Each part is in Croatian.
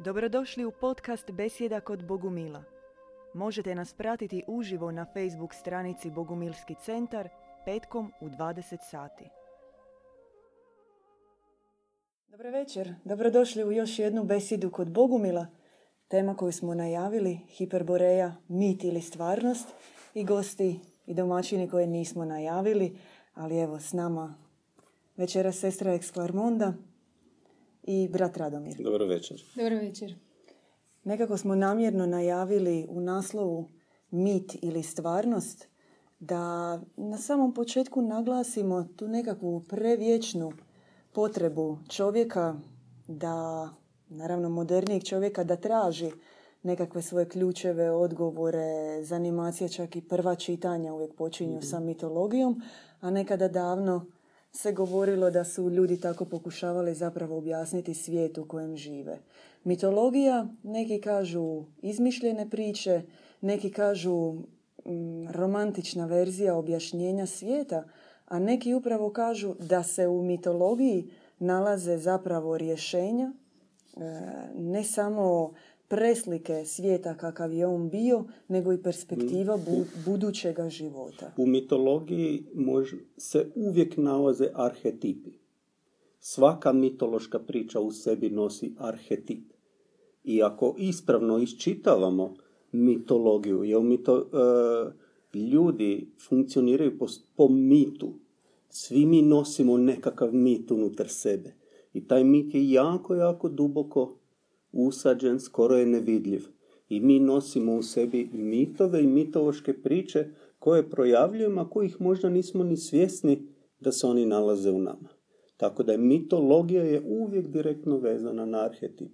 Dobrodošli u podcast Besjeda kod Bogumila. Možete nas pratiti uživo na Facebook stranici Bogumilski centar petkom u 20 sati. Dobro večer, dobrodošli u još jednu besjedu kod Bogumila. Tema koju smo najavili, hiperboreja, mit ili stvarnost i gosti i domaćini koje nismo najavili, ali evo s nama večera sestra Eksklarmonda i brat Radomir. Dobro večer. Dobro večer. Nekako smo namjerno najavili u naslovu mit ili stvarnost da na samom početku naglasimo tu nekakvu prevječnu potrebu čovjeka da, naravno modernijeg čovjeka, da traži nekakve svoje ključeve, odgovore, zanimacije, čak i prva čitanja uvijek počinju sa mitologijom, a nekada davno se govorilo da su ljudi tako pokušavali zapravo objasniti svijet u kojem žive. Mitologija, neki kažu izmišljene priče, neki kažu mm, romantična verzija objašnjenja svijeta, a neki upravo kažu da se u mitologiji nalaze zapravo rješenja, e, ne samo preslike svijeta kakav je on bio, nego i perspektiva bu, budućega života. U mitologiji mož, se uvijek nalaze arhetipi. Svaka mitološka priča u sebi nosi arhetip. I ako ispravno iščitavamo mitologiju, jer mito, e, ljudi funkcioniraju po, po mitu. Svi mi nosimo nekakav mit unutar sebe. I taj mit je jako, jako duboko usađen, skoro je nevidljiv. I mi nosimo u sebi mitove i mitološke priče koje projavljujemo, a kojih možda nismo ni svjesni da se oni nalaze u nama. Tako da je mitologija je uvijek direktno vezana na arhetip.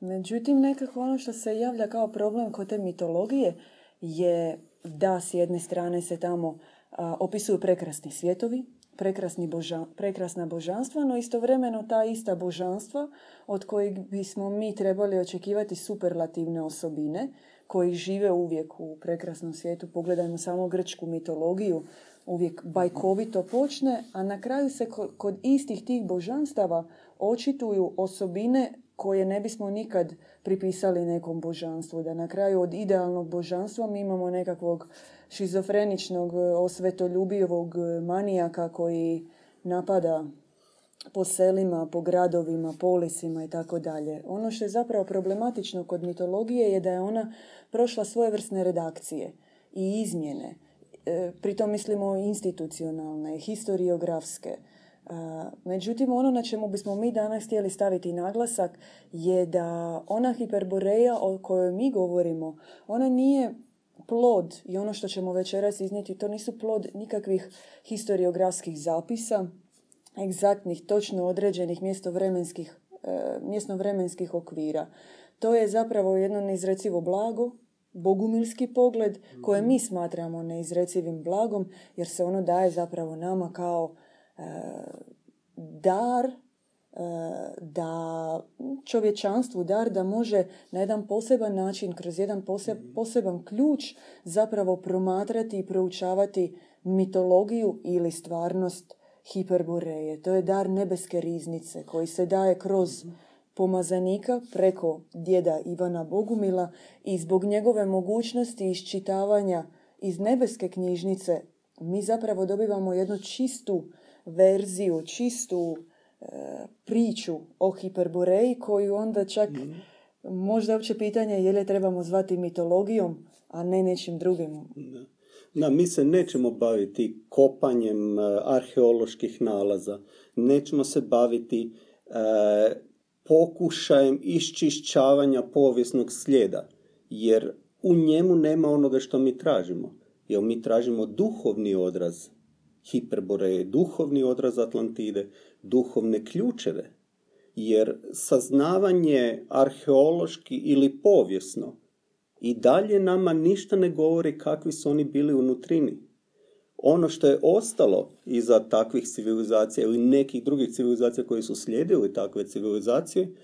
Međutim, nekako ono što se javlja kao problem kod te mitologije je da s jedne strane se tamo a, opisuju prekrasni svjetovi, prekrasni boža, prekrasna božanstva, no istovremeno ta ista božanstva od kojih bismo mi trebali očekivati superlativne osobine koji žive uvijek u prekrasnom svijetu. Pogledajmo samo grčku mitologiju, uvijek bajkovito počne, a na kraju se kod istih tih božanstava očituju osobine koje ne bismo nikad pripisali nekom božanstvu. Da na kraju od idealnog božanstva mi imamo nekakvog šizofreničnog, osvetoljubivog manijaka koji napada po selima, po gradovima, polisima i tako dalje. Ono što je zapravo problematično kod mitologije je da je ona prošla svojevrsne redakcije i izmjene. E, pritom mislimo institucionalne, historiografske. Međutim, ono na čemu bismo mi danas htjeli staviti naglasak je da ona hiperboreja o kojoj mi govorimo, ona nije plod i ono što ćemo večeras iznijeti, to nisu plod nikakvih historiografskih zapisa, egzaktnih, točno određenih mjestovremenskih, e, mjestovremenskih okvira. To je zapravo jedno neizrecivo blago, bogumilski pogled koje mi smatramo neizrecivim blagom jer se ono daje zapravo nama kao e, dar da čovječanstvu dar da može na jedan poseban način, kroz jedan poseban ključ zapravo promatrati i proučavati mitologiju ili stvarnost hiperboreje. To je dar nebeske riznice koji se daje kroz pomazanika preko djeda Ivana Bogumila i zbog njegove mogućnosti iščitavanja iz nebeske knjižnice mi zapravo dobivamo jednu čistu verziju, čistu priču o hiperboreji koju onda čak mm. možda uopće pitanje je li trebamo zvati mitologijom, a ne nečim drugim. Da. mi se nećemo baviti kopanjem e, arheoloških nalaza, nećemo se baviti e, pokušajem iščišćavanja povijesnog slijeda, jer u njemu nema onoga što mi tražimo. Jer mi tražimo duhovni odraz Hiperboreje, duhovni odraz Atlantide, duhovne ključeve, jer saznavanje arheološki ili povijesno i dalje nama ništa ne govori kakvi su oni bili unutrini. Ono što je ostalo iza takvih civilizacija ili nekih drugih civilizacija koji su slijedili takve civilizacije,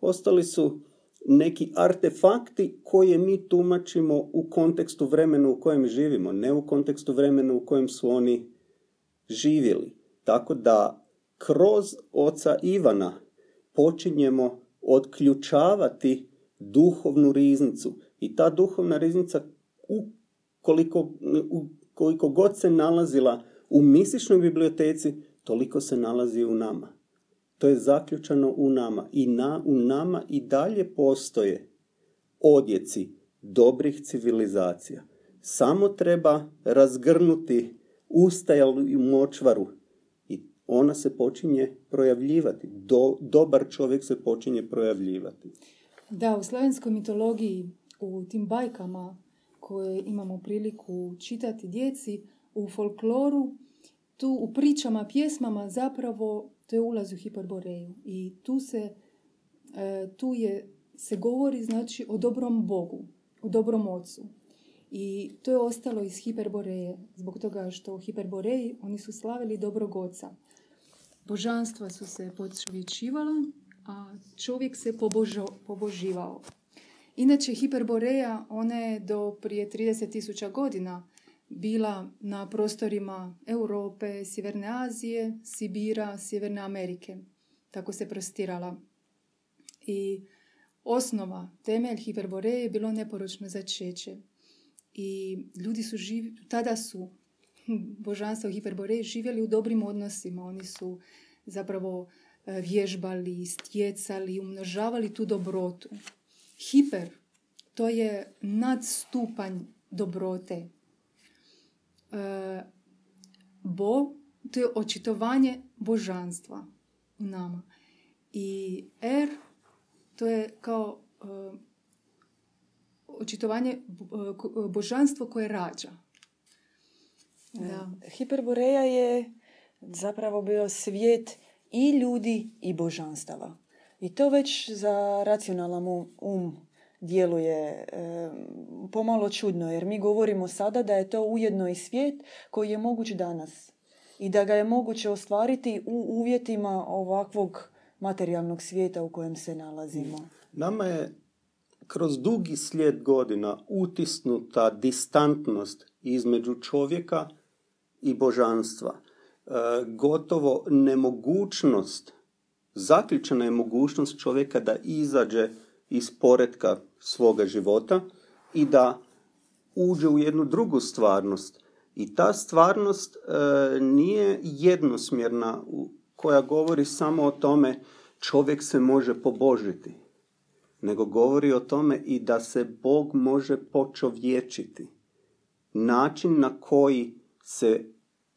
ostali su neki artefakti koje mi tumačimo u kontekstu vremena u kojem živimo, ne u kontekstu vremena u kojem su oni živjeli. Tako da kroz oca Ivana počinjemo otključavati duhovnu riznicu. I ta duhovna riznica, koliko, koliko god se nalazila u misičnoj biblioteci, toliko se nalazi u nama. To je zaključano u nama. I na, u nama i dalje postoje odjeci dobrih civilizacija. Samo treba razgrnuti ustajalu močvaru i ona se počinje projavljivati. Do, dobar čovjek se počinje projavljivati. Da, u slovenskoj mitologiji, u tim bajkama koje imamo priliku čitati djeci, u folkloru, tu u pričama, pjesmama zapravo to je ulaz u hiperboreju. I tu se, e, tu je, se govori znači o dobrom Bogu, o dobrom ocu. I to je ostalo iz Hiperboreje, zbog toga što u Hiperboreji oni su slavili dobrog oca. Božanstva su se počovječivala, a čovjek se pobožo, poboživao. Inače, Hiperboreja, ona je do prije 30.000 godina bila na prostorima Europe, Sjeverne Azije, Sibira, Sjeverne Amerike. Tako se prostirala. I osnova, temelj Hiperboreje je bilo neporočno začeće. I ljudi su živi, tada su božanstva u Hiperboreji živjeli u dobrim odnosima. Oni su zapravo e, vježbali, stjecali, umnožavali tu dobrotu. Hiper, to je nadstupanj dobrote. E, bo, to je očitovanje božanstva u nama. I R, to je kao e, očitovanje božanstvo koje rađa. Da. Hiperboreja je zapravo bio svijet i ljudi i božanstava. I to već za racionalan um, um djeluje e, pomalo čudno, jer mi govorimo sada da je to ujedno i svijet koji je moguć danas i da ga je moguće ostvariti u uvjetima ovakvog materijalnog svijeta u kojem se nalazimo. Nama je kroz dugi slijed godina utisnuta distantnost između čovjeka i božanstva. E, gotovo nemogućnost, zaključena je mogućnost čovjeka da izađe iz poretka svoga života i da uđe u jednu drugu stvarnost. I ta stvarnost e, nije jednosmjerna koja govori samo o tome čovjek se može pobožiti nego govori o tome i da se Bog može počovječiti. Način na koji se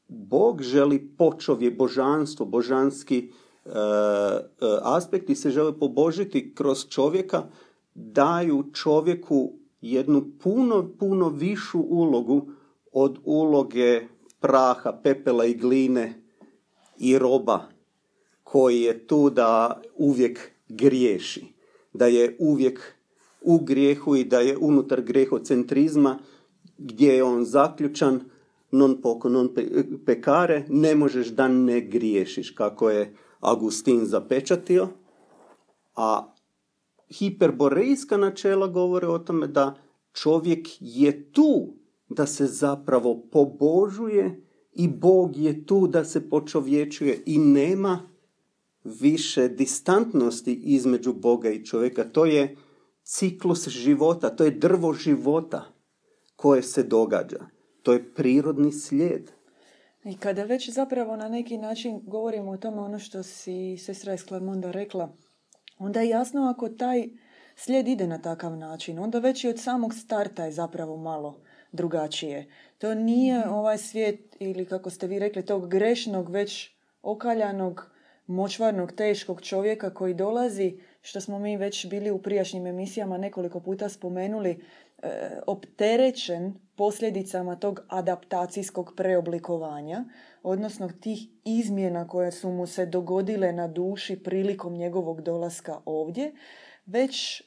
Bog želi počovje, božanstvo, božanski e, e, aspekti se žele pobožiti kroz čovjeka, daju čovjeku jednu puno, puno višu ulogu od uloge praha, pepela i gline i roba koji je tu da uvijek griješi da je uvijek u grijehu i da je unutar grehocentrizma gdje je on zaključan non poco non pekare, ne možeš da ne griješiš, kako je Agustin zapečatio, a hiperborejska načela govore o tome da čovjek je tu da se zapravo pobožuje i Bog je tu da se počovječuje i nema više distantnosti između Boga i čovjeka. To je ciklus života, to je drvo života koje se događa. To je prirodni slijed. I kada već zapravo na neki način govorimo o tome ono što si sestra iz Clermonda rekla, onda je jasno ako taj slijed ide na takav način, onda već i od samog starta je zapravo malo drugačije. To nije ovaj svijet ili kako ste vi rekli tog grešnog, već okaljanog močvarnog, teškog čovjeka koji dolazi, što smo mi već bili u prijašnjim emisijama nekoliko puta spomenuli, opterećen posljedicama tog adaptacijskog preoblikovanja, odnosno tih izmjena koje su mu se dogodile na duši prilikom njegovog dolaska ovdje, već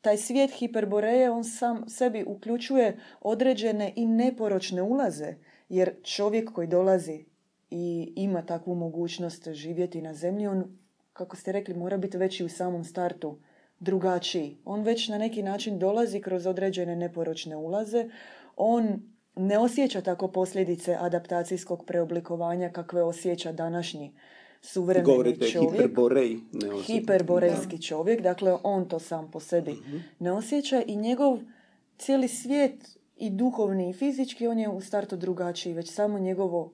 taj svijet hiperboreje, on sam sebi uključuje određene i neporočne ulaze, jer čovjek koji dolazi i ima takvu mogućnost živjeti na zemlji, on, kako ste rekli, mora biti već i u samom startu drugačiji. On već na neki način dolazi kroz određene neporočne ulaze. On ne osjeća tako posljedice adaptacijskog preoblikovanja kakve osjeća današnji suvremeni Govorite čovjek. hiperborej, ne hiperborejski čovjek, dakle on to sam po sebi ne osjeća i njegov cijeli svijet i duhovni i fizički on je u startu drugačiji, već samo njegovo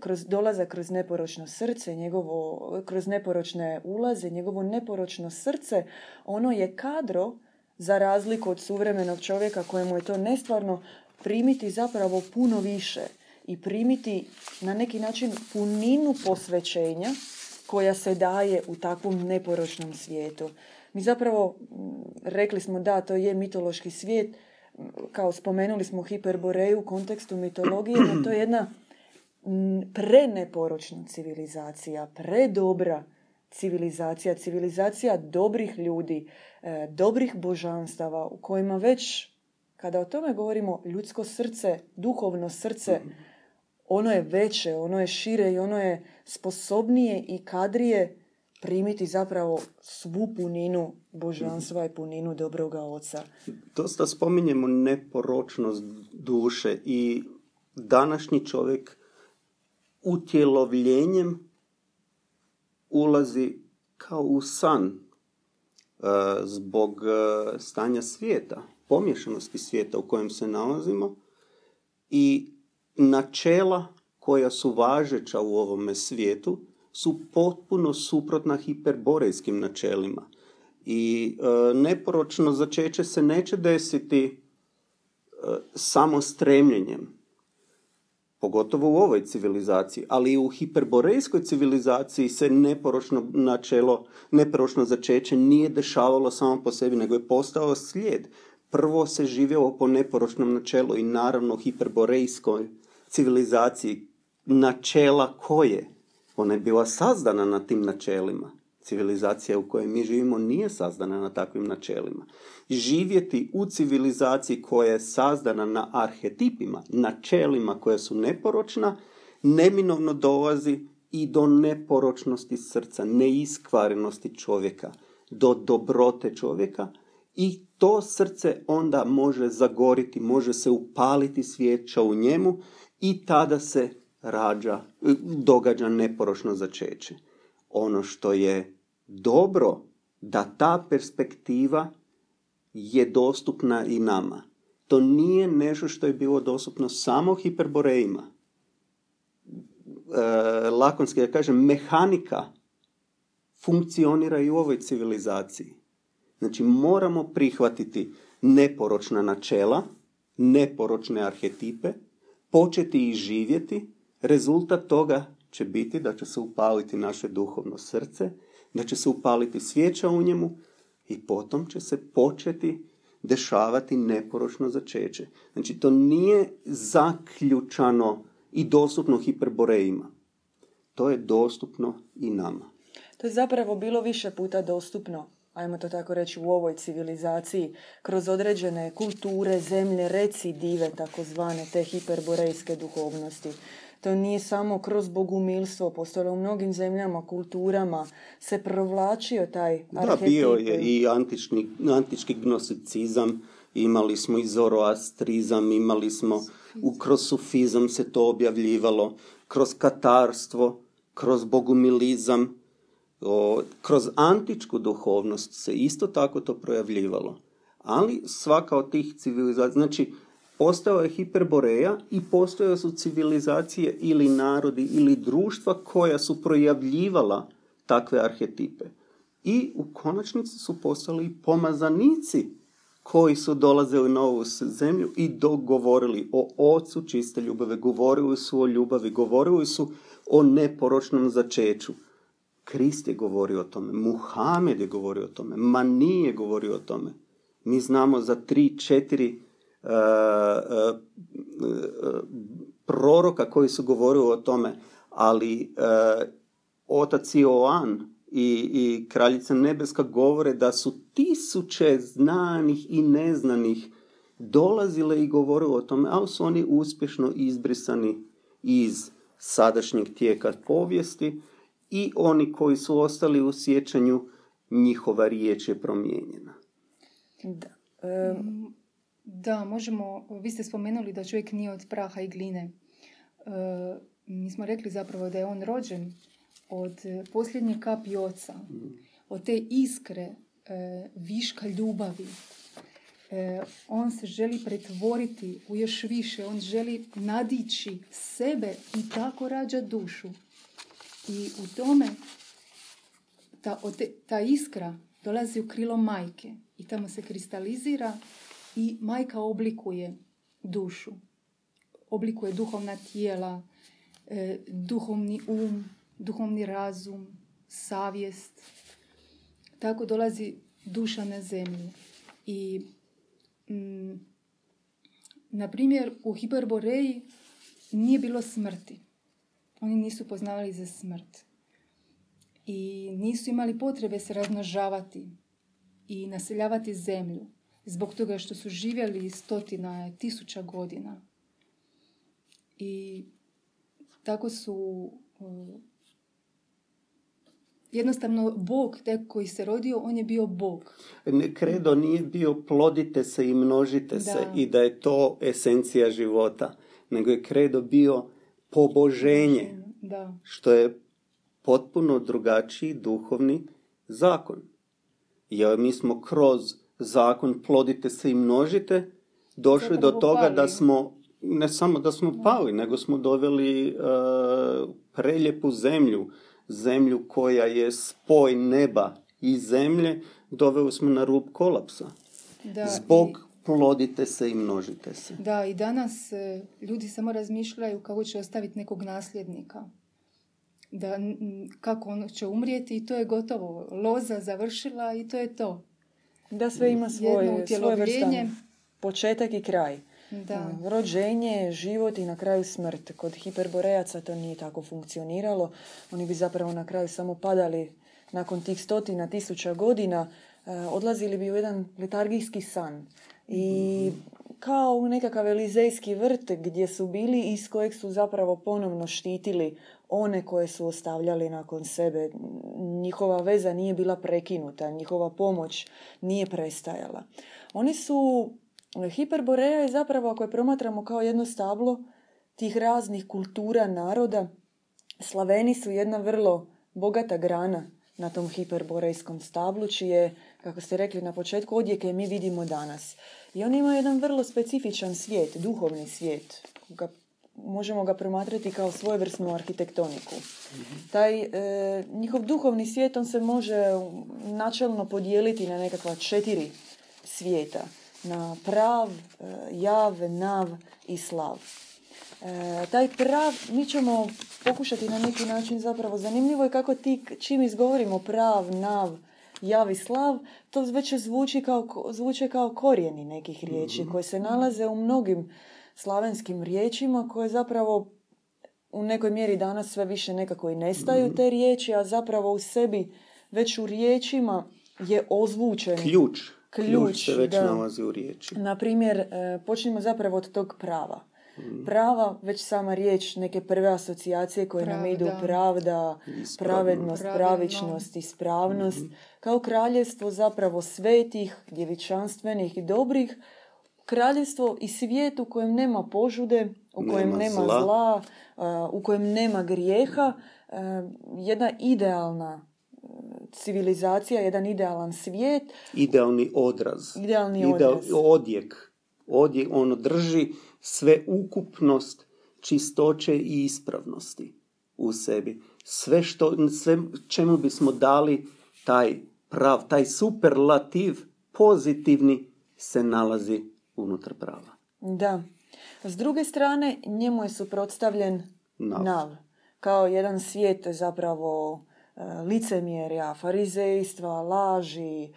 kroz dolazak kroz neporočno srce, njegovo, kroz neporočne ulaze, njegovo neporočno srce, ono je kadro za razliku od suvremenog čovjeka kojemu je to nestvarno primiti zapravo puno više i primiti na neki način puninu posvećenja koja se daje u takvom neporočnom svijetu. Mi zapravo rekli smo da to je mitološki svijet, kao spomenuli smo Hiperboreju u kontekstu mitologije, no to je jedna preneporočna civilizacija, predobra civilizacija, civilizacija dobrih ljudi, e, dobrih božanstava u kojima već, kada o tome govorimo, ljudsko srce, duhovno srce, ono je veće, ono je šire i ono je sposobnije i kadrije primiti zapravo svu puninu božanstva i puninu dobroga oca. Dosta spominjemo neporočnost duše i današnji čovjek utjelovljenjem ulazi kao u san e, zbog e, stanja svijeta, pomješanosti svijeta u kojem se nalazimo i načela koja su važeća u ovome svijetu su potpuno suprotna hiperborejskim načelima. I e, neporočno začeće se neće desiti samo stremljenjem, pogotovo u ovoj civilizaciji, ali i u hiperborejskoj civilizaciji se neporočno načelo, neporočno začeće nije dešavalo samo po sebi, nego je postao slijed. Prvo se živjelo po neporočnom načelu i naravno hiperborejskoj civilizaciji načela koje? Ona je bila sazdana na tim načelima. Civilizacija u kojoj mi živimo nije sazdana na takvim načelima. Živjeti u civilizaciji koja je sazdana na arhetipima, načelima koja su neporočna, neminovno dolazi i do neporočnosti srca, neiskvarenosti čovjeka, do dobrote čovjeka i to srce onda može zagoriti, može se upaliti svijeća u njemu i tada se rađa, događa neporočno začeće. Ono što je dobro da ta perspektiva je dostupna i nama. To nije nešto što je bilo dostupno samo hiperborejima. E, lakonski da kažem, mehanika funkcionira i u ovoj civilizaciji. Znači moramo prihvatiti neporočna načela, neporočne arhetipe, početi ih živjeti, rezultat toga će biti da će se upaliti naše duhovno srce, da će se upaliti svijeća u njemu i potom će se početi dešavati neporočno začeće. Znači to nije zaključano i dostupno hiperborejima. To je dostupno i nama. To je zapravo bilo više puta dostupno, ajmo to tako reći, u ovoj civilizaciji, kroz određene kulture, zemlje, recidive, takozvane, te hiperborejske duhovnosti. To nije samo kroz bogumilstvo, postojalo u mnogim zemljama, kulturama, se provlačio taj Da, arhetip. bio je i antični, antički gnosticizam, imali smo i zoroastrizam, imali smo, u, kroz sufizam se to objavljivalo, kroz katarstvo, kroz bogumilizam, o, kroz antičku duhovnost se isto tako to projavljivalo. Ali svaka od tih civilizacija, znači postao je hiperboreja i postojale su civilizacije ili narodi ili društva koja su projavljivala takve arhetipe. I u konačnici su postali i pomazanici koji su dolazili na ovu zemlju i dogovorili o ocu čiste ljubave, govorili su o ljubavi, govorili su o neporočnom začeću. Krist je govorio o tome, Muhamed je govorio o tome, Mani je govorio o tome. Mi znamo za tri, četiri proroka koji su govorili o tome, ali e, otac Joan i, i kraljica Nebeska govore da su tisuće znanih i neznanih dolazile i govorile o tome, ali su oni uspješno izbrisani iz sadašnjeg tijeka povijesti i oni koji su ostali u sjećanju, njihova riječ je promijenjena. Da. E, Da, možemo, vi ste spomenuli da čovjek nije od praha i gline. E, mi smo rekli zapravo da je on rođen od posljednje kapi oca, od te iskre e, viška ljubavi. E, on se želi pretvoriti u još više, on želi nadići sebe i tako rađa dušu. I u tome ta, ta iskra dolazi u krilo majke i tamo se kristalizira i majka oblikuje dušu. Oblikuje duhovna tijela, e, duhovni um, duhovni razum, savjest. Tako dolazi duša na zemlju. I, mm, na primjer, u Hiperboreji nije bilo smrti. Oni nisu poznavali za smrt. I nisu imali potrebe se razmnožavati i naseljavati zemlju. Zbog toga što su živjeli stotina tisuća godina. I tako su uh, jednostavno Bog, taj koji se rodio, on je bio Bog. Kredo nije bio plodite se i množite se i da je to esencija života, nego je kredo bio poboženje, Da. što je potpuno drugačiji duhovni zakon. Jer mi smo kroz zakon plodite se i množite došli do toga da smo ne samo da smo pali, nego smo doveli e, preljepu zemlju, zemlju koja je spoj neba i zemlje, doveli smo na rub kolapsa. Da, Zbog i- plodite se i množite se. Da, i danas e, ljudi samo razmišljaju kako će ostaviti nekog nasljednika. Da, kako on će umrijeti i to je gotovo. Loza završila i to je to. Da sve ima Jedno svoj, svoj utjelovljenje. početak i kraj. Da. Mm, Rođenje, život i na kraju smrt. Kod hiperborejaca to nije tako funkcioniralo. Oni bi zapravo na kraju samo padali nakon tih stotina tisuća godina, e, odlazili bi u jedan letargijski san. I kao u nekakav elizejski vrt gdje su bili i iz kojeg su zapravo ponovno štitili one koje su ostavljali nakon sebe. Njihova veza nije bila prekinuta, njihova pomoć nije prestajala. Oni su Hiperboreja je zapravo, ako je promatramo kao jedno stablo tih raznih kultura naroda, Slaveni su jedna vrlo bogata grana na tom hiperborejskom stablu, čije, kako ste rekli na početku, odjeke mi vidimo danas. I oni imaju jedan vrlo specifičan svijet, duhovni svijet. Ga, možemo ga promatrati kao svojevrsnu arhitektoniku. Taj e, njihov duhovni svijet, on se može načelno podijeliti na nekakva četiri svijeta. Na prav, e, jav, nav i slav. E, taj prav, mi ćemo pokušati na neki način zapravo, zanimljivo je kako ti, čim izgovorimo prav, nav, jav i slav, to već zvuči kao, zvuče kao korijeni nekih riječi koje se nalaze u mnogim slavenskim riječima koje zapravo u nekoj mjeri danas sve više nekako i nestaju te riječi, a zapravo u sebi već u riječima je ozvučen Ključ. Ključ, se već da. nalazi u riječi. na primjer, e, počnemo zapravo od tog prava. Prava, već sama riječ, neke prve asocijacije koje nam idu, Pravda. pravda, Ispravnost. pravednost, Pravedno. pravičnost, ispravnost, kao kraljevstvo zapravo svetih, djevičanstvenih i dobrih, kraljevstvo i svijet u kojem nema požude, u kojem Nema nema zla. zla, a, u kojem nema grijeha, e, jedna idealna e, civilizacija, jedan idealan svijet, Idealni odraz. Idealni Ideal- odraz. Odjek. Odjek, ono drži sve ukupnost čistoće i ispravnosti u sebi. Sve što, sve čemu bismo dali taj prav, taj superlativ pozitivni se nalazi unutar prava. Da. S druge strane, njemu je suprotstavljen Nav. nav. Kao jedan svijet zapravo e, licemjerja, farizejstva, laži,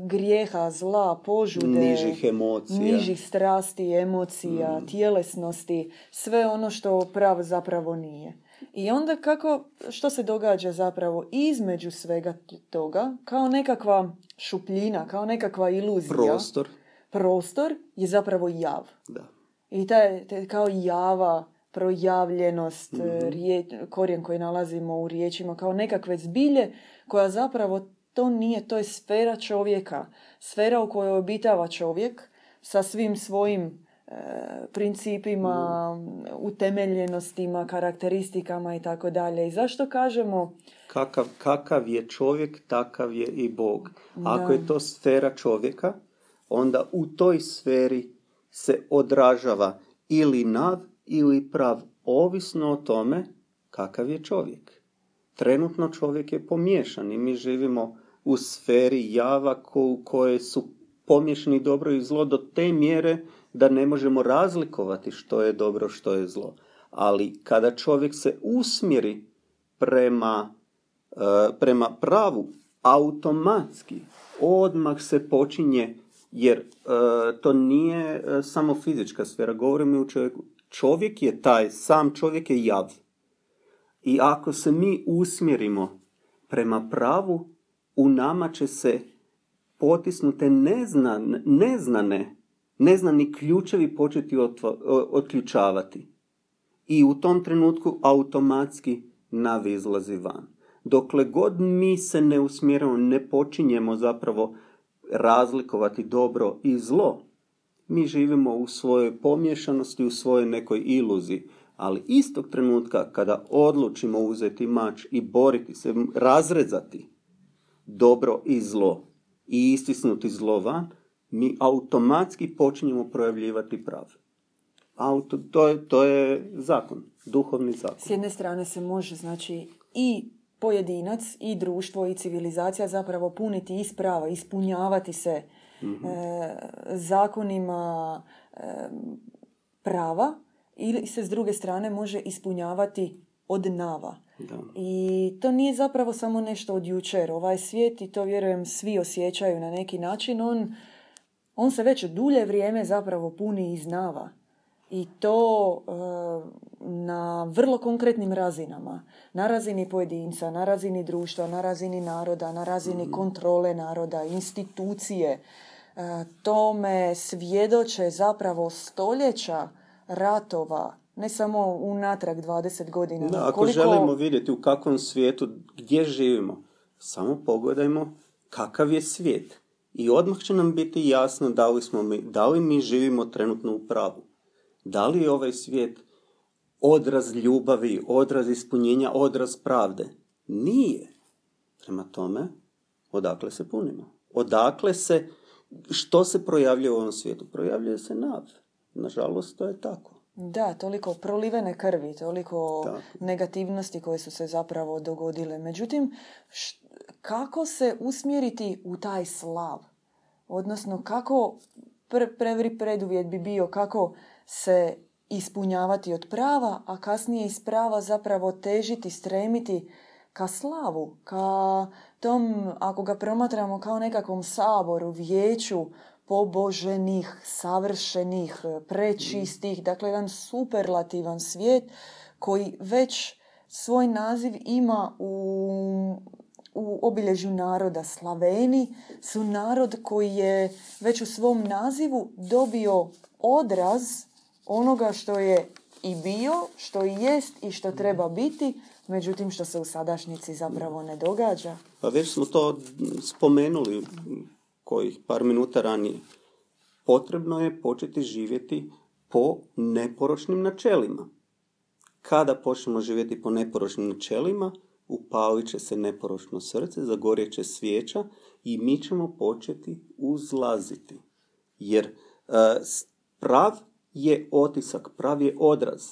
grijeha, zla, požude, Nižih emocija. nižih strasti, emocija, tjelesnosti, sve ono što prav zapravo nije. I onda kako, što se događa zapravo između svega toga, kao nekakva šupljina, kao nekakva iluzija Prostor. prostor je zapravo jav. Da. I taj, taj kao java, projavljenost, rije- korijen koji nalazimo u riječima, kao nekakve zbilje koja zapravo to nije, to je sfera čovjeka. Sfera u kojoj obitava čovjek sa svim svojim e, principima, utemeljenostima, karakteristikama i tako dalje. I zašto kažemo... Kakav, kakav je čovjek, takav je i Bog. Ako je to sfera čovjeka, onda u toj sferi se odražava ili nav ili prav, ovisno o tome kakav je čovjek. Trenutno čovjek je pomiješan i mi živimo u sferi java u kojoj su pomiješani dobro i zlo do te mjere da ne možemo razlikovati što je dobro, što je zlo. Ali kada čovjek se usmjeri prema, e, prema pravu, automatski odmah se počinje, jer e, to nije e, samo fizička sfera, govorimo u čovjeku. Čovjek je taj, sam čovjek je jav. I ako se mi usmjerimo prema pravu, u nama će se potisnute neznan, neznane, neznani ključevi početi otključavati. I u tom trenutku automatski navi izlazi van. Dokle god mi se ne usmjerimo, ne počinjemo zapravo razlikovati dobro i zlo, mi živimo u svojoj pomješanosti, u svojoj nekoj iluziji. Ali istog trenutka kada odlučimo uzeti mač i boriti se, razrezati dobro i zlo i istisnuti zlo van, mi automatski počinjemo projavljivati prav. Auto, to, je, to je zakon, duhovni zakon. S jedne strane se može znači i pojedinac i društvo i civilizacija zapravo puniti iz prava, ispunjavati se mm zakonima e, prava ili se s druge strane može ispunjavati od nava. Da. I to nije zapravo samo nešto od jučer. Ovaj svijet, i to vjerujem svi osjećaju na neki način, on, on se već dulje vrijeme zapravo puni iz nava. I to e, na vrlo konkretnim razinama. Na razini pojedinca, na razini društva, na razini naroda, na razini mhm. kontrole naroda, institucije. E, tome svjedoče zapravo stoljeća ratova, ne samo unatrag 20 godina. Da, ako želimo vidjeti u kakvom svijetu, gdje živimo, samo pogledajmo kakav je svijet. I odmah će nam biti jasno da li, smo mi, da li mi živimo trenutno u pravu. Da li je ovaj svijet odraz ljubavi, odraz ispunjenja, odraz pravde? Nije. Prema tome, odakle se punimo? Odakle se, što se projavljuje u ovom svijetu? Projavljuje se nav. Nažalost, to je tako. Da, toliko prolivene krvi, toliko negativnosti koje su se zapravo dogodile. Međutim, kako se usmjeriti u taj slav? Odnosno, kako pr- prvi preduvjet bi bio kako se ispunjavati od prava, a kasnije iz prava zapravo težiti, stremiti ka slavu, ka tom, ako ga promatramo kao nekakvom saboru, vijeću, poboženih, savršenih, prečistih, dakle jedan superlativan svijet koji već svoj naziv ima u, u obilježju naroda Slaveni, su narod koji je već u svom nazivu dobio odraz onoga što je i bio, što i jest i što treba biti, međutim što se u sadašnjici zapravo ne događa. Pa već smo to spomenuli kojih par minuta ranije. Potrebno je početi živjeti po neporočnim načelima. Kada počnemo živjeti po neporočnim načelima, upalit će se neporočno srce, zagorjet će svijeća i mi ćemo početi uzlaziti. Jer e, prav je otisak, prav je odraz,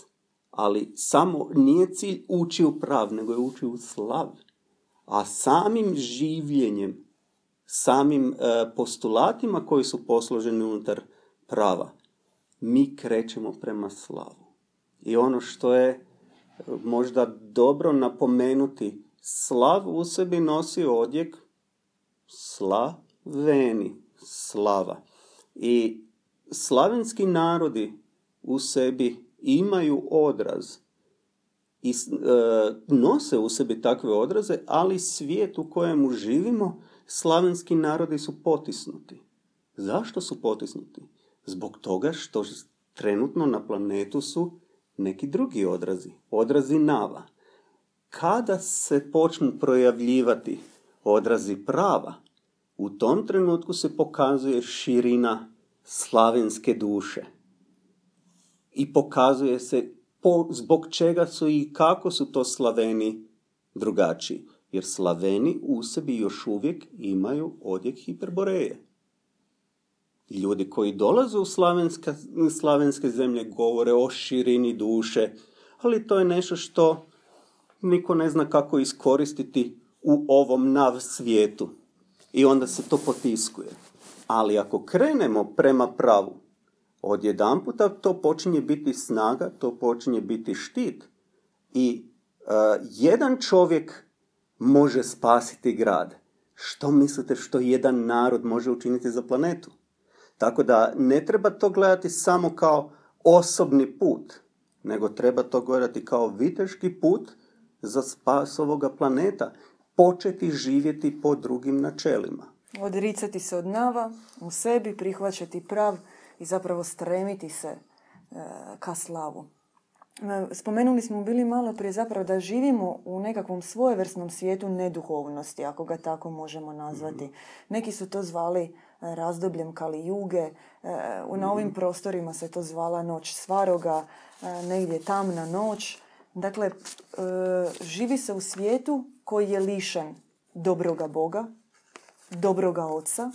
ali samo nije cilj ući u prav, nego je ući u slav. A samim življenjem samim e, postulatima koji su posloženi unutar prava, mi krećemo prema slavu. I ono što je e, možda dobro napomenuti, slav u sebi nosi odjek slaveni, slava. I slavenski narodi u sebi imaju odraz i e, nose u sebi takve odraze, ali svijet u kojemu živimo slavenski narodi su potisnuti. Zašto su potisnuti? Zbog toga što trenutno na planetu su neki drugi odrazi, odrazi nava. Kada se počnu projavljivati odrazi prava, u tom trenutku se pokazuje širina slavenske duše. i pokazuje se po, zbog čega su i kako su to Slaveni drugačiji. Jer Slaveni u sebi još uvijek imaju odjek hiperboreje. Ljudi koji dolaze u slavenska, slavenske zemlje govore o širini duše, ali to je nešto što niko ne zna kako iskoristiti u ovom nav svijetu. I onda se to potiskuje. Ali ako krenemo prema pravu, odjedan puta to počinje biti snaga, to počinje biti štit. I uh, jedan čovjek može spasiti grad. Što mislite što jedan narod može učiniti za planetu? Tako da ne treba to gledati samo kao osobni put, nego treba to gledati kao viteški put za spas ovoga planeta. Početi živjeti po drugim načelima. Odricati se od nava, u sebi prihvaćati prav i zapravo stremiti se e, ka slavu. E, spomenuli smo bili malo prije zapravo da živimo u nekakvom svojevrsnom svijetu neduhovnosti, ako ga tako možemo nazvati. Neki su to zvali e, razdobljem Kali Juge, na ovim prostorima se to zvala noć Svaroga, negdje tamna noć. Dakle, živi se u svijetu koji je lišen dobroga Boga, dobroga Oca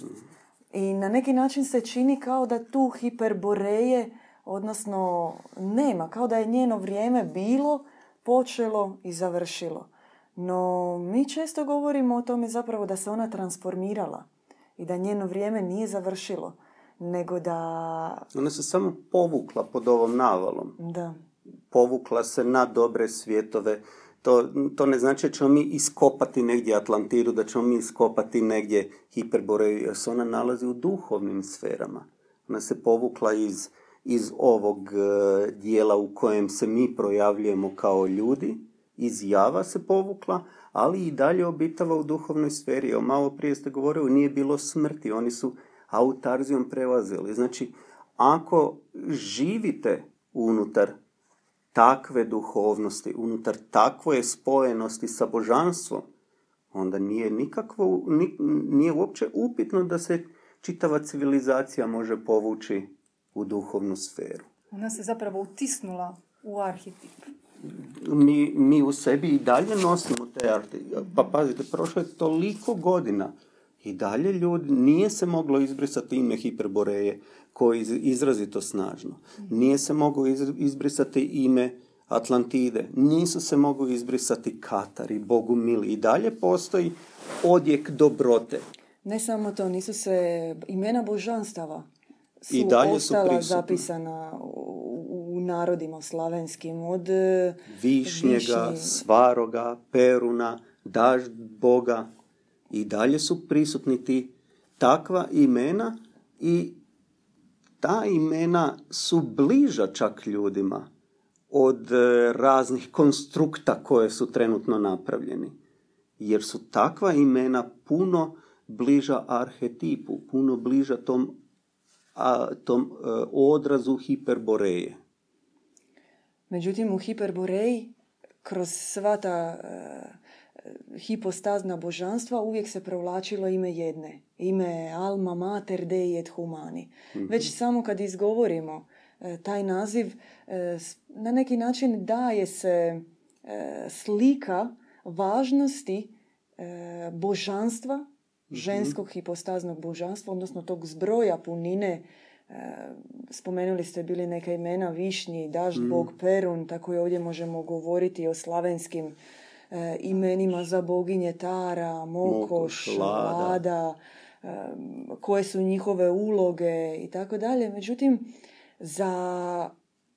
i na neki način se čini kao da tu hiperboreje, odnosno nema, kao da je njeno vrijeme bilo, počelo i završilo. No, mi često govorimo o tome zapravo da se ona transformirala i da njeno vrijeme nije završilo, nego da... Ona se samo povukla pod ovom navalom. Da. Povukla se na dobre svjetove, to, to ne znači da ćemo mi iskopati negdje Atlantidu, da ćemo mi iskopati negdje Hiperboreju, jer se ona nalazi u duhovnim sferama. Ona se povukla iz, iz ovog e, dijela u kojem se mi projavljujemo kao ljudi, iz java se povukla, ali i dalje obitava u duhovnoj sferi. Evo, malo prije ste govorili, nije bilo smrti, oni su autarzijom prelazili. Znači, ako živite unutar takve duhovnosti, unutar takve spojenosti sa božanstvom, onda nije nikakvo, nije uopće upitno da se čitava civilizacija može povući u duhovnu sferu. Ona se zapravo utisnula u arhetip. Mi, mi u sebi i dalje nosimo te arhetipe. Pa pazite, prošlo je toliko godina i dalje ljudi, nije se moglo izbrisati ime Hiperboreje, koji je izrazito snažno. Nije se moglo izbrisati ime Atlantide. Nisu se mogli izbrisati Katari, Bogu mili. I dalje postoji odjek dobrote. Ne samo to, nisu se imena božanstava su I dalje ostala su zapisana u, narodima slavenskim od e, Višnjega, Svaroga, Peruna, Dažd Boga. I dalje su prisutni ti takva imena i ta imena su bliža čak ljudima od e, raznih konstrukta koje su trenutno napravljeni. Jer su takva imena puno bliža arhetipu, puno bliža tom, a, tom e, odrazu hiperboreje. Međutim, u hiperboreji, kroz sva ta e, hipostazna božanstva, uvijek se provlačilo ime jedne. Ime Alma Mater Dei et Humani. Mhm. Već samo kad izgovorimo E, taj naziv na neki način daje se slika važnosti božanstva. Ženskog hipostaznog božanstva, odnosno tog zbroja punine spomenuli ste bili neka imena Višnji, Dažd, mm. Bog, Perun, tako i ovdje možemo govoriti o slavenskim imenima za boginje Tara, Mokoš, Lada, koje su njihove uloge i tako dalje. Međutim, za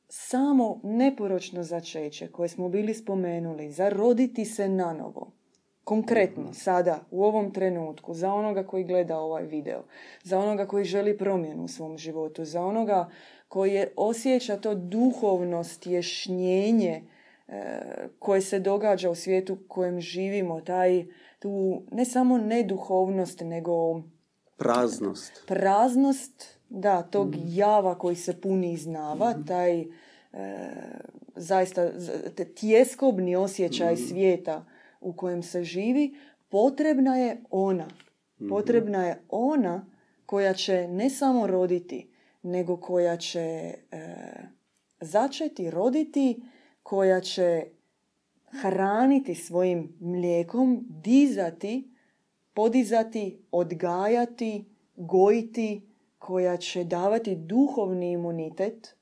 samo neporočno začeće koje smo bili spomenuli, za roditi se na novo, konkretno sada u ovom trenutku, za onoga koji gleda ovaj video, za onoga koji želi promjenu u svom životu, za onoga koji je, osjeća to duhovno stješnjenje e, koje se događa u svijetu u kojem živimo, taj tu ne samo neduhovnost, nego praznost. Praznost da, tog mm. java koji se puni iznava, mm. taj e, zaista tjeskobni osjećaj mm. svijeta u kojem se živi, potrebna je ona. Mm-hmm. Potrebna je ona koja će ne samo roditi, nego koja će e, začeti, roditi, koja će hraniti svojim mlijekom, dizati, podizati, odgajati, gojiti, koja će davati duhovni imunitet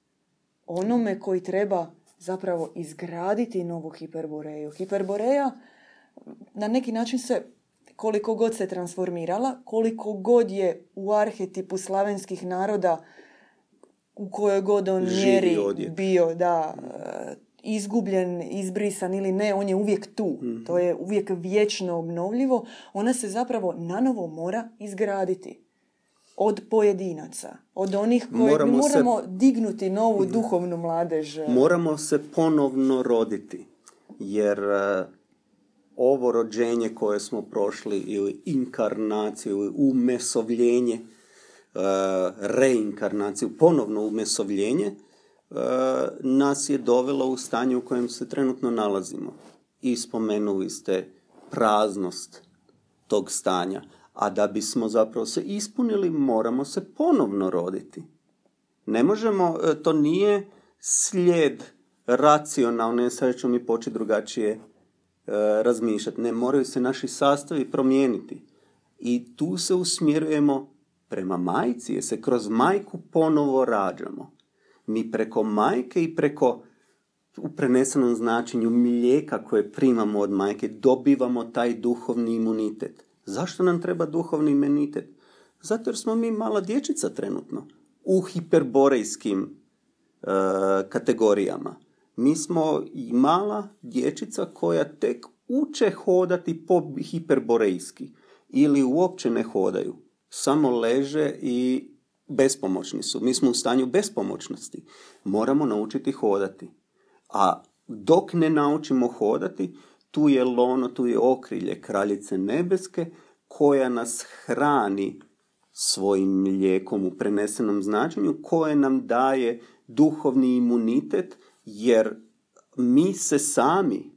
onome koji treba zapravo izgraditi novu hiperboreju. Hiperboreja na neki način se koliko god se transformirala, koliko god je u arhetipu slavenskih naroda u kojoj god on mjeri bio da e, izgubljen, izbrisan ili ne, on je uvijek tu. Mhm. To je uvijek vječno obnovljivo. Ona se zapravo nanovo mora izgraditi od pojedinaca, od onih koji moramo, moramo dignuti novu mhm. duhovnu mladež. Moramo se ponovno roditi, jer e, ovo rođenje koje smo prošli ili inkarnaciju, ili umesovljenje, e, reinkarnaciju, ponovno umesovljenje, e, nas je dovelo u stanje u kojem se trenutno nalazimo. I spomenuli ste praznost tog stanja. A da bismo zapravo se ispunili, moramo se ponovno roditi. Ne možemo, e, to nije slijed racionalne, sad ćemo mi početi drugačije razmišljati. Ne, moraju se naši sastavi promijeniti. I tu se usmjerujemo prema majci, jer se kroz majku ponovo rađamo. Mi preko majke i preko u prenesenom značenju mlijeka koje primamo od majke dobivamo taj duhovni imunitet. Zašto nam treba duhovni imunitet? Zato jer smo mi mala dječica trenutno u hiperborejskim e, kategorijama. Mi smo i mala dječica koja tek uče hodati po hiperborejski ili uopće ne hodaju. Samo leže i bespomoćni su. Mi smo u stanju bespomoćnosti. Moramo naučiti hodati. A dok ne naučimo hodati, tu je lono, tu je okrilje kraljice nebeske koja nas hrani svojim mlijekom u prenesenom značenju, koje nam daje duhovni imunitet jer mi se sami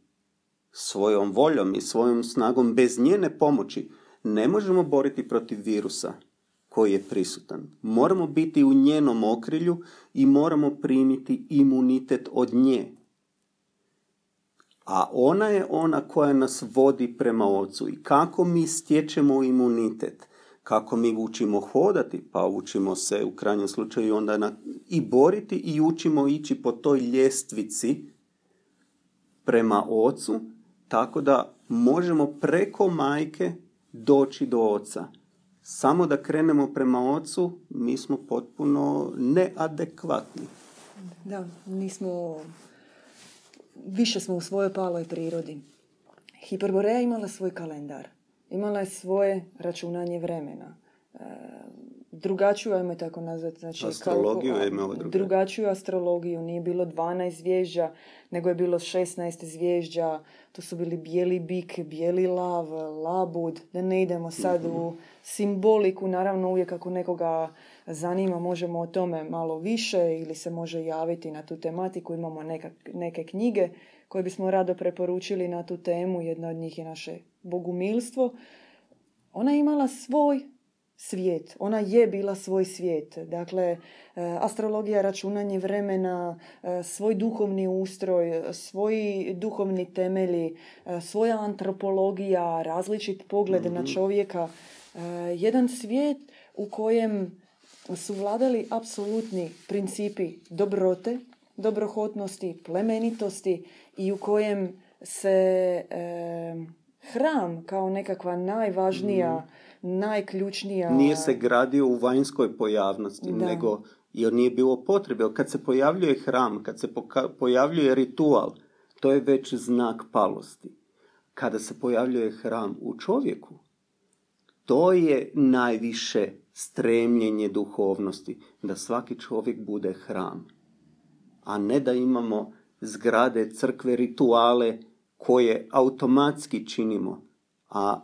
svojom voljom i svojom snagom bez njene pomoći ne možemo boriti protiv virusa koji je prisutan. Moramo biti u njenom okrilju i moramo primiti imunitet od nje. A ona je ona koja nas vodi prema ocu. I kako mi stječemo imunitet? Kako mi učimo hodati, pa učimo se u krajnjem slučaju onda na, i boriti i učimo ići po toj ljestvici prema ocu, tako da možemo preko majke doći do oca. Samo da krenemo prema ocu, mi smo potpuno neadekvatni. Da, nismo, više smo u svojoj paloj prirodi. Hiperboreja imala svoj kalendar imala je svoje računanje vremena. E, drugačiju, ajmo tako nazvati. Znači, astrologiju je imala drugačiju astrologiju. Nije bilo 12 zvježđa, nego je bilo 16 zvježđa. To su bili bijeli bik, bijeli lav, labud. Da ne idemo sad u mhm. simboliku. Naravno, uvijek ako nekoga zanima, možemo o tome malo više ili se može javiti na tu tematiku. Imamo neke knjige koje bismo rado preporučili na tu temu. Jedna od njih je naše bogumilstvo. Ona je imala svoj svijet. Ona je bila svoj svijet. Dakle, e, astrologija, računanje vremena, e, svoj duhovni ustroj, svoji duhovni temelji, e, svoja antropologija, različit pogled na mhm. čovjeka. Jedan svijet u kojem su vladali apsolutni principi dobrote, dobrohotnosti, plemenitosti i u kojem se hram kao nekakva najvažnija, mm. najključnija... Nije se gradio u vanjskoj pojavnosti, nego jer nije bilo potrebe. Kad se pojavljuje hram, kad se pojavljuje ritual, to je već znak palosti. Kada se pojavljuje hram u čovjeku, to je najviše stremljenje duhovnosti, da svaki čovjek bude hram. A ne da imamo zgrade, crkve, rituale, koje automatski činimo, a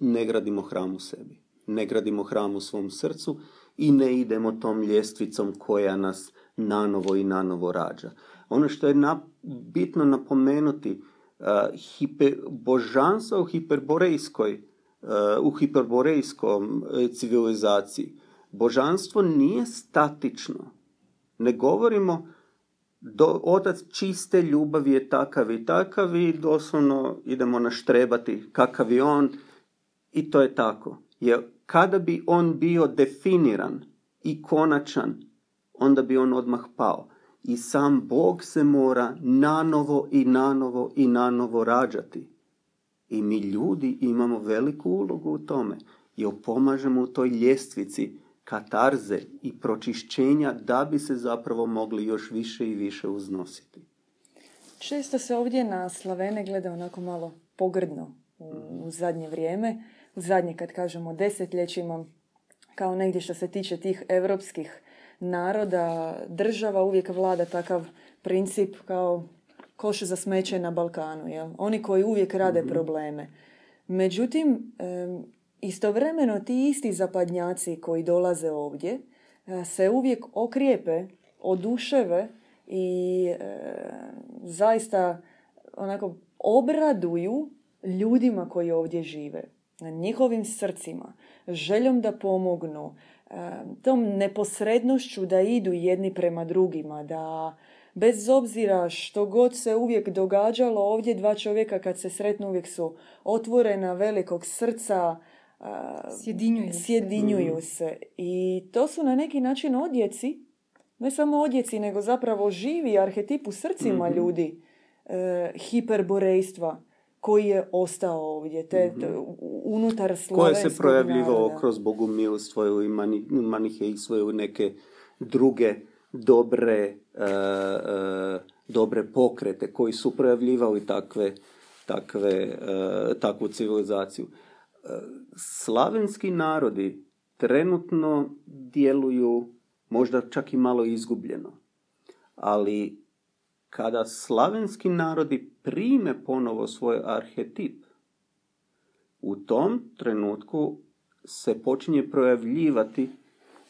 ne gradimo hram u sebi. Ne gradimo hram u svom srcu i ne idemo tom ljestvicom koja nas nanovo i nanovo rađa. Ono što je bitno napomenuti, uh, hiper, božanstvo u hiperborejskoj uh, u hiperborejskom uh, civilizaciji. Božanstvo nije statično. Ne govorimo do, otac čiste ljubavi je takav i takav i doslovno idemo naštrebati kakav je on i to je tako. Jer kada bi on bio definiran i konačan, onda bi on odmah pao. I sam Bog se mora nanovo i nanovo i nanovo rađati. I mi ljudi imamo veliku ulogu u tome i opomažemo u toj ljestvici katarze i pročišćenja da bi se zapravo mogli još više i više uznositi. Često se ovdje na Slavene gleda onako malo pogrdno u zadnje vrijeme. U zadnje, kad kažemo desetljećima, kao negdje što se tiče tih evropskih naroda, država uvijek vlada takav princip kao koš za smeće na Balkanu. Jel? Oni koji uvijek rade mhm. probleme. Međutim, istovremeno ti isti zapadnjaci koji dolaze ovdje e, se uvijek okrijepe, oduševe i e, zaista onako obraduju ljudima koji ovdje žive, na njihovim srcima, željom da pomognu, e, tom neposrednošću da idu jedni prema drugima, da bez obzira što god se uvijek događalo ovdje dva čovjeka kad se sretnu uvijek su otvorena velikog srca, sjedinjuju, sjedinjuju mhm. se. I to su na neki način odjeci, ne samo odjeci, nego zapravo živi arhetip u srcima mhm. ljudi e, hiperborejstva koji je ostao ovdje, te, mm unutar Koje se projavljivao kroz bogumilstvo i mani, manihejstvo i neke druge dobre, uh, uh, dobre pokrete koji su projavljivali takve, takve, takvu civilizaciju slavenski narodi trenutno djeluju možda čak i malo izgubljeno. Ali kada slavenski narodi prime ponovo svoj arhetip, u tom trenutku se počinje projavljivati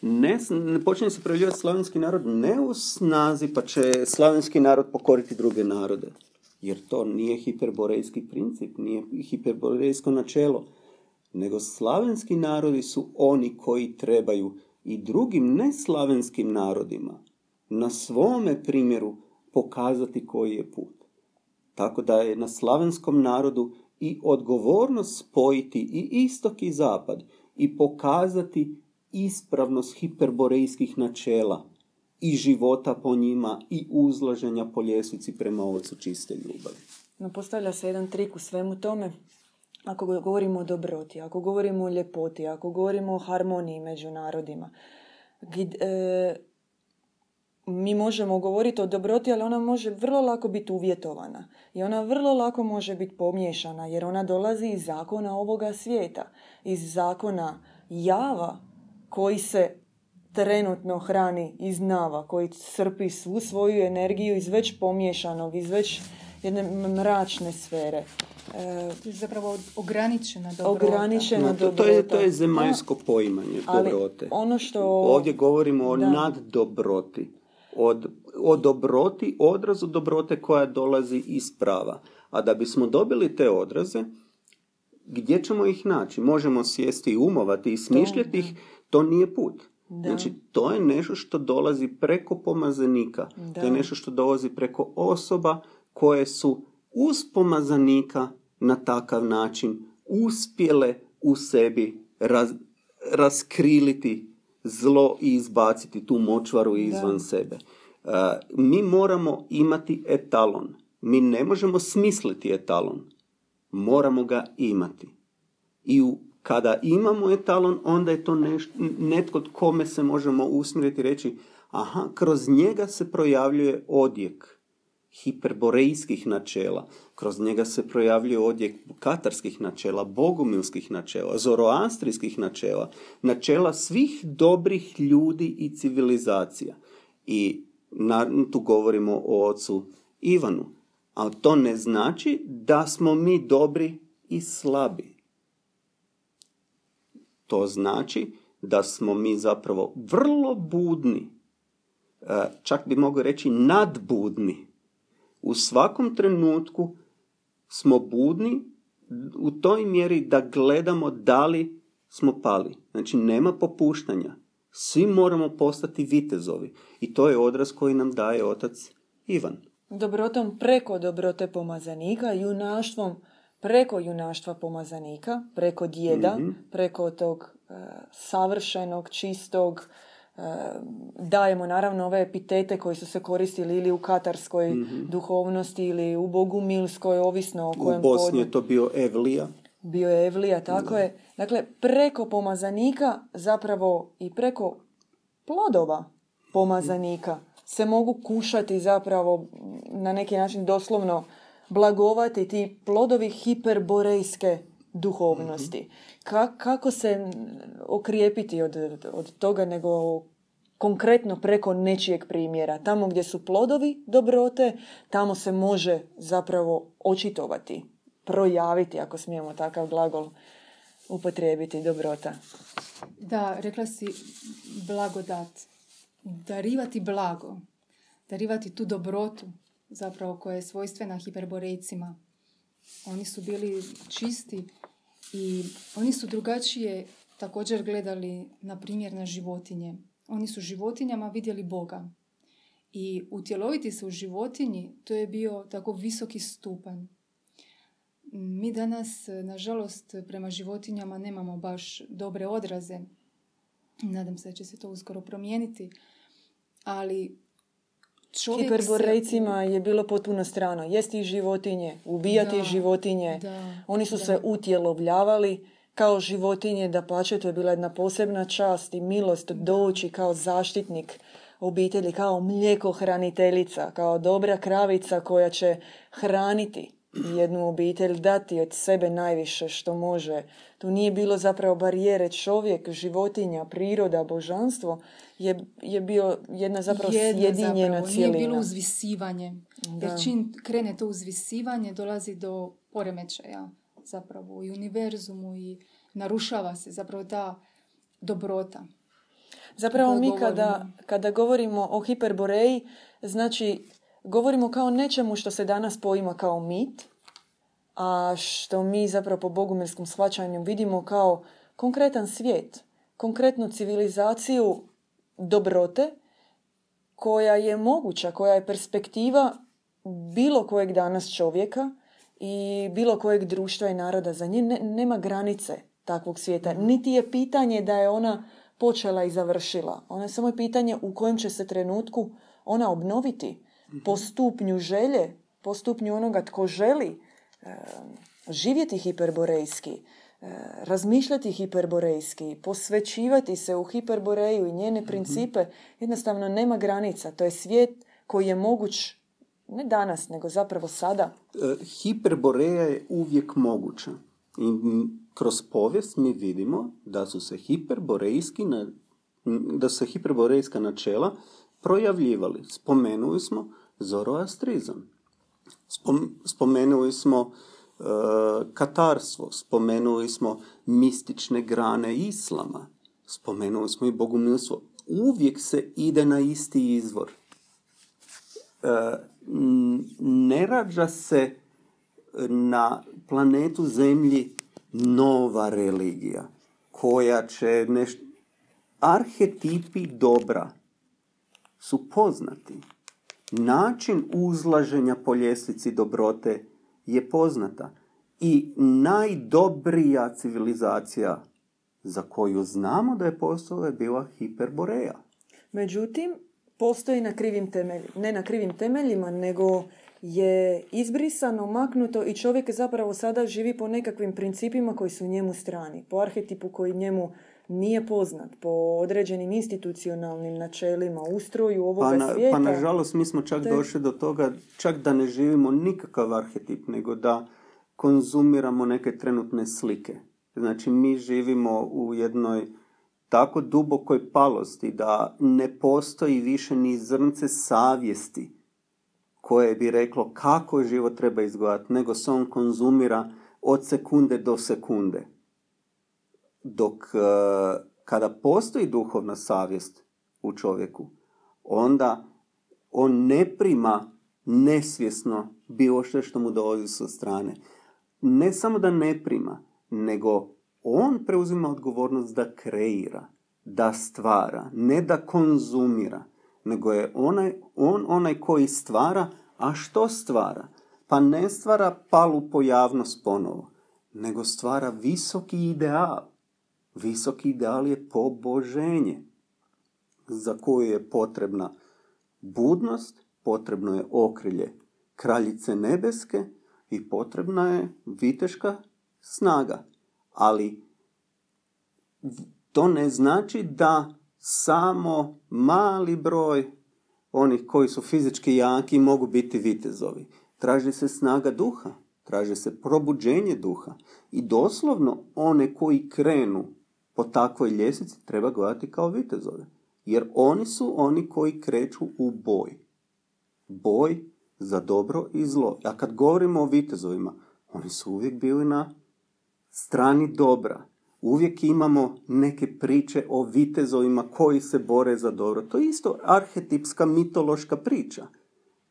ne, ne počinje se projavljivati slavenski narod ne u snazi pa će slavenski narod pokoriti druge narode. Jer to nije hiperborejski princip, nije hiperborejsko načelo nego slavenski narodi su oni koji trebaju i drugim neslavenskim narodima na svome primjeru pokazati koji je put. Tako da je na slavenskom narodu i odgovornost spojiti i istok i zapad i pokazati ispravnost hiperborejskih načela i života po njima i uzlaženja po ljestvici prema ocu čiste ljubavi. No, postavlja se jedan trik u svemu tome ako govorimo o dobroti, ako govorimo o ljepoti, ako govorimo o harmoniji među narodima, e, mi možemo govoriti o dobroti, ali ona može vrlo lako biti uvjetovana i ona vrlo lako može biti pomiješana jer ona dolazi iz zakona ovoga svijeta, iz zakona java koji se trenutno hrani iz nava, koji crpi svu svoju energiju iz već pomiješanog, iz već jedne mračne sfere. E, zapravo ograničena dobrota. Ograničena no, to, je, to je zemaljsko poimanje dobrote. ono što... Ovdje govorimo o naddobroti. Od, o dobroti, odrazu dobrote koja dolazi iz prava. A da bismo dobili te odraze, gdje ćemo ih naći? Možemo sjesti i umovati i smišljati ih, to nije put. Znači, to je nešto što dolazi preko pomazanika. To je nešto što dolazi preko osoba koje su uz pomazanika na takav način uspjele u sebi raz, raskriliti zlo i izbaciti tu močvaru izvan sebe. Uh, mi moramo imati etalon. Mi ne možemo smisliti etalon. Moramo ga imati. I u, kada imamo etalon, onda je to neš, netko kome se možemo usmjeriti i reći aha, kroz njega se projavljuje odjek hiperborejskih načela. Kroz njega se projavljuje odjek katarskih načela, bogumilskih načela, zoroastrijskih načela, načela svih dobrih ljudi i civilizacija. I tu govorimo o ocu Ivanu. Ali to ne znači da smo mi dobri i slabi. To znači da smo mi zapravo vrlo budni, e, čak bi mogli reći nadbudni u svakom trenutku smo budni u toj mjeri da gledamo da li smo pali. Znači nema popuštanja. Svi moramo postati vitezovi. I to je odraz koji nam daje otac Ivan. Dobrotom preko dobrote pomazanika, junaštvom preko junaštva pomazanika, preko djeda, Mhm. preko tog e, savršenog, čistog, dajemo naravno ove epitete koji su se koristili ili u katarskoj duhovnosti ili u bogumilskoj, ovisno o Mhm. U kojem Bosni podne- je to bio Evlija. bio je Evlija, tako je. Dakle, preko pomazanika zapravo i preko plodova pomazanika se mogu kušati zapravo na neki način doslovno blagovati ti plodovi hiperborejske duhovnosti. Ka- kako se okrijepiti od, od toga nego konkretno preko nečijeg primjera. Tamo gdje su plodovi dobrote, tamo se može zapravo očitovati, projaviti, ako smijemo takav glagol upotrijebiti, dobrota. Da, rekla si blagodat. Darivati blago. Darivati tu dobrotu zapravo koja je svojstvena hiperborejcima. Oni su bili čisti i oni su drugačije također gledali, na primjer, na životinje. Oni su životinjama vidjeli Boga. I utjeloviti se u životinji, to je bio tako visoki stupanj. Mi danas, nažalost, prema životinjama nemamo baš dobre odraze. Nadam se da će se to uskoro promijeniti. Ali čovjek Hiperborejcima je bilo potpuno strano. Jesti životinje, ubijati Da, životinje. Da, Oni su da. se utjelovljavali kao životinje, da pače, to je bila jedna posebna čast i milost doći kao zaštitnik obitelji, kao mlijekohraniteljica, kao dobra kravica koja će hraniti jednu obitelj, dati od sebe najviše što može. Tu nije bilo zapravo barijere čovjek, životinja, priroda, božanstvo, je, je bio jedna zapravo Jedna sjedinjena zapravo, cijelina. Nije bilo uzvisivanje. Da. Jer čim krene to uzvisivanje, dolazi do poremećaja zapravo i univerzumu i narušava se zapravo ta dobrota. Zapravo mi kada, kada govorimo o hiperboreji, znači govorimo kao nečemu što se danas poima kao mit, a što mi zapravo po bogumilskom shvaćanju vidimo kao konkretan svijet, konkretnu civilizaciju dobrote koja je moguća, koja je perspektiva bilo kojeg danas čovjeka i bilo kojeg društva i naroda. Za nje ne- nema granice takvog svijeta. Niti je pitanje da je ona počela i završila. Ona je samo je pitanje u kojem će se trenutku ona obnoviti po stupnju želje, po stupnju onoga tko želi e, živjeti hiperborejski, e, razmišljati hiperborejski, posvećivati se u hiperboreju i njene principe, jednostavno nema granica. To je svijet koji je moguć ne danas, nego zapravo sada. E, Hiperboreja je uvijek moguća. I kroz povijest mi vidimo da su se hiperborejski na, da su se hiperborejska načela projavljivali. Spomenuli smo zoroastrizam. Spom- spomenuli smo e, katarstvo, spomenuli smo mistične grane islama, spomenuli smo i bogumilstvo. Uvijek se ide na isti izvor. E, ne rađa se na planetu Zemlji nova religija koja će nešto... Arhetipi dobra su poznati. Način uzlaženja po ljestvici dobrote je poznata. I najdobrija civilizacija za koju znamo da je postojala je bila Hiperboreja. Međutim, postoji na krivim temeljima, ne na krivim temeljima, nego je izbrisano, maknuto i čovjek zapravo sada živi po nekakvim principima koji su njemu strani, po arhetipu koji njemu nije poznat, po određenim institucionalnim načelima, ustroju ovoga Pa, na, svijeta. pa nažalost mi smo čak To je- došli do toga, čak da ne živimo nikakav arhetip, nego da konzumiramo neke trenutne slike. Znači mi živimo u jednoj tako dubokoj palosti da ne postoji više ni zrnce savjesti koje bi reklo kako život treba izgledati, nego se on konzumira od sekunde do sekunde. Dok e, kada postoji duhovna savjest u čovjeku, onda on ne prima nesvjesno bilo što što mu dolazi sa strane. Ne samo da ne prima, nego on preuzima odgovornost da kreira, da stvara, ne da konzumira. nego je onaj, on onaj koji stvara, a što stvara? Pa ne stvara palu pojavnost ponovo, nego stvara visoki ideal. Visoki ideal je poboženje, za koju je potrebna budnost, potrebno je okrilje kraljice nebeske i potrebna je viteška snaga. Ali to ne znači da samo mali broj onih koji su fizički jaki mogu biti vitezovi. Traži se snaga duha, traži se probuđenje duha i doslovno one koji krenu po takvoj ljestvici treba gledati kao vitezove. Jer oni su oni koji kreću u boj. Boj za dobro i zlo. A kad govorimo o vitezovima, oni su uvijek bili na strani dobra. Uvijek imamo neke priče o vitezovima koji se bore za dobro. To je isto arhetipska mitološka priča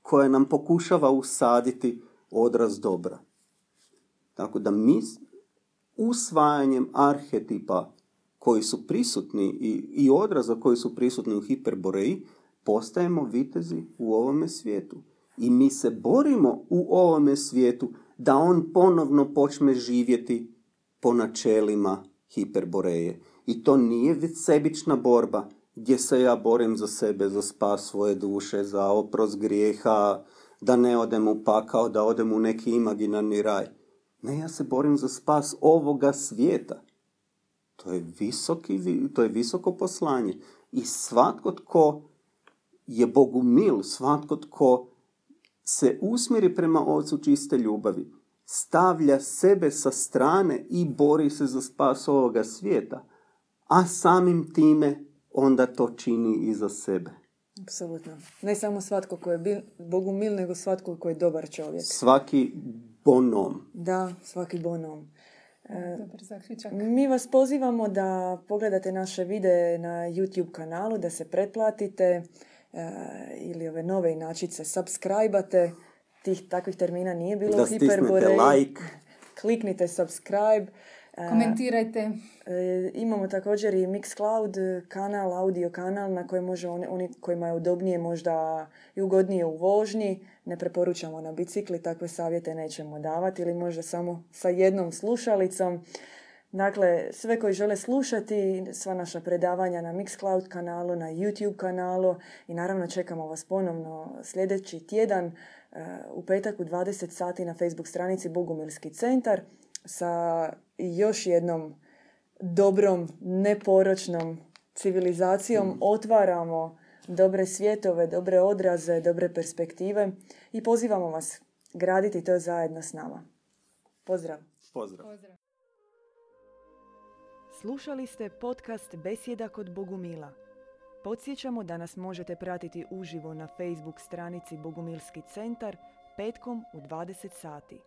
koja nam pokušava usaditi odraz dobra. Tako da mi usvajanjem arhetipa koji su prisutni i, i odraza koji su prisutni u hiperboreji, postajemo vitezi u ovome svijetu. I mi se borimo u ovome svijetu da on ponovno počne živjeti po načelima hiperboreje. I to nije sebična borba gdje se ja borim za sebe, za spas svoje duše, za oprost grijeha, da ne odem u pakao, da odem u neki imaginarni raj. Ne, ja se borim za spas ovoga svijeta. To je, visoki, to je visoko poslanje. I svatko tko je Bogu mil, svatko tko se usmjeri prema Ocu čiste ljubavi, stavlja sebe sa strane i bori se za spas ovoga svijeta, a samim time onda to čini i za sebe. Apsolutno. Ne samo svatko koji je Bogu mil, nego svatko koji je dobar čovjek. Svaki bonom. Da, svaki bonom. E, mi vas pozivamo da pogledate naše videe na YouTube kanalu, da se pretplatite e, ili ove nove inačice subscribe Tih takvih termina nije bilo da hiperbore. like. Kliknite subscribe. E, Komentirajte. imamo također i Mixcloud kanal, audio kanal na kojem može oni, oni kojima je udobnije možda i ugodnije u vožnji ne preporučamo na bicikli, takve savjete nećemo davati ili možda samo sa jednom slušalicom. Dakle, sve koji žele slušati, sva naša predavanja na Mixcloud kanalu, na YouTube kanalu i naravno čekamo vas ponovno sljedeći tjedan e, u petak u 20 sati na Facebook stranici Bogumilski centar sa još jednom dobrom, neporočnom civilizacijom. Mm. Otvaramo dobre svjetove, dobre odraze, dobre perspektive i pozivamo vas graditi to zajedno s nama. Pozdrav. Pozdrav. Slušali ste podcast Besjeda kod Bogumila. Podsjećamo da nas možete pratiti uživo na Facebook stranici Bogumilski centar petkom u 20 sati.